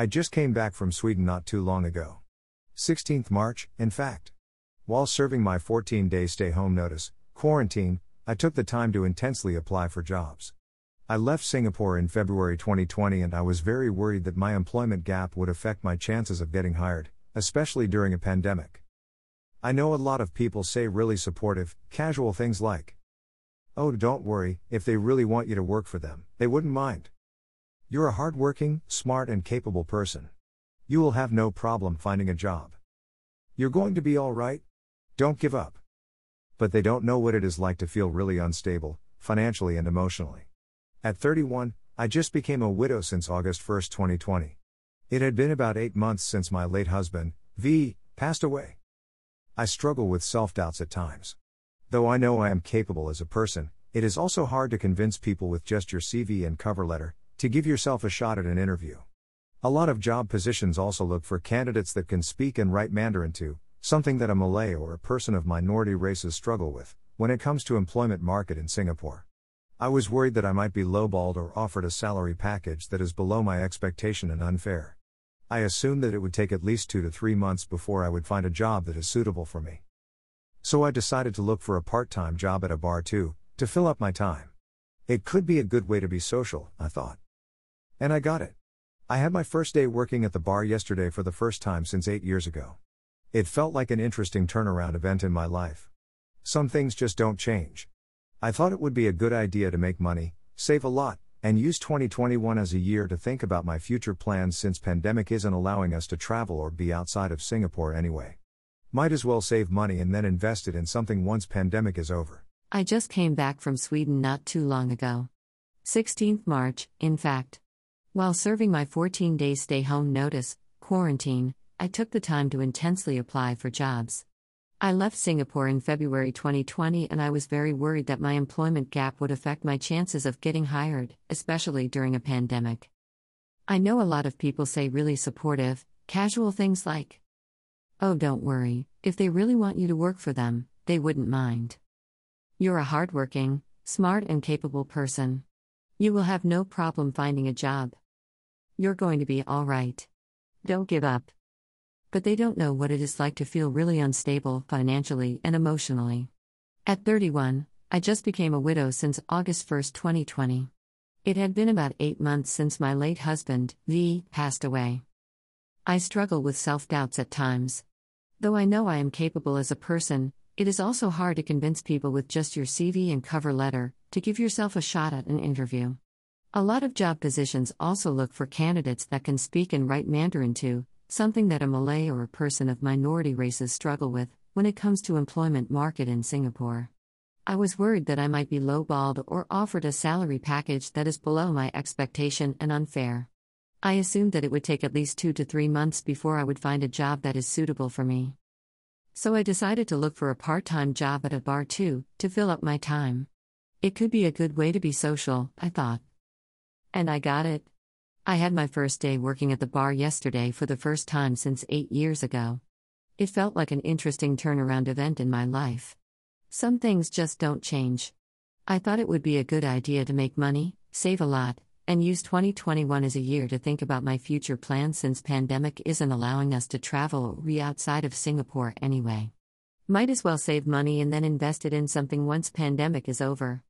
I just came back from Sweden not too long ago. 16th March, in fact. While serving my 14 day stay home notice, quarantine, I took the time to intensely apply for jobs. I left Singapore in February 2020 and I was very worried that my employment gap would affect my chances of getting hired, especially during a pandemic. I know a lot of people say really supportive, casual things like, Oh, don't worry, if they really want you to work for them, they wouldn't mind. You're a hardworking, smart, and capable person. You will have no problem finding a job. You're going to be alright. Don't give up. But they don't know what it is like to feel really unstable, financially and emotionally. At 31, I just became a widow since August 1, 2020. It had been about eight months since my late husband, V, passed away. I struggle with self doubts at times. Though I know I am capable as a person, it is also hard to convince people with just your CV and cover letter to give yourself a shot at an interview. A lot of job positions also look for candidates that can speak and write Mandarin too, something that a Malay or a person of minority races struggle with when it comes to employment market in Singapore. I was worried that I might be lowballed or offered a salary package that is below my expectation and unfair. I assumed that it would take at least two to three months before I would find a job that is suitable for me. So I decided to look for a part time job at a bar too, to fill up my time. It could be a good way to be social, I thought. And I got it. I had my first day working at the bar yesterday for the first time since eight years ago. It felt like an interesting turnaround event in my life. Some things just don't change. I thought it would be a good idea to make money, save a lot, and use 2021 as a year to think about my future plans since pandemic isn't allowing us to travel or be outside of Singapore anyway. Might as well save money and then invest it in something once pandemic is over. I just came back from Sweden not too long ago. 16th March, in fact. While serving my 14 day stay home notice, quarantine, I took the time to intensely apply for jobs. I left Singapore in February 2020 and I was very worried that my employment gap would affect my chances of getting hired, especially during a pandemic. I know a lot of people say really supportive, casual things like, Oh, don't worry, if they really want you to work for them, they wouldn't mind. You're a hardworking, smart, and capable person. You will have no problem finding a job. You're going to be all right. Don't give up but they don't know what it is like to feel really unstable financially and emotionally. At 31, I just became a widow since August 1, 2020. It had been about eight months since my late husband, V, passed away. I struggle with self doubts at times. Though I know I am capable as a person, it is also hard to convince people with just your CV and cover letter to give yourself a shot at an interview. A lot of job positions also look for candidates that can speak and write Mandarin too, something that a Malay or a person of minority races struggle with when it comes to employment market in Singapore. I was worried that I might be lowballed or offered a salary package that is below my expectation and unfair. I assumed that it would take at least 2 to 3 months before I would find a job that is suitable for me. So I decided to look for a part-time job at a bar too, to fill up my time. It could be a good way to be social, I thought. And I got it. I had my first day working at the bar yesterday for the first time since eight years ago. It felt like an interesting turnaround event in my life. Some things just don't change. I thought it would be a good idea to make money, save a lot, and use 2021 as a year to think about my future plans since pandemic isn't allowing us to travel or be outside of Singapore anyway. Might as well save money and then invest it in something once pandemic is over.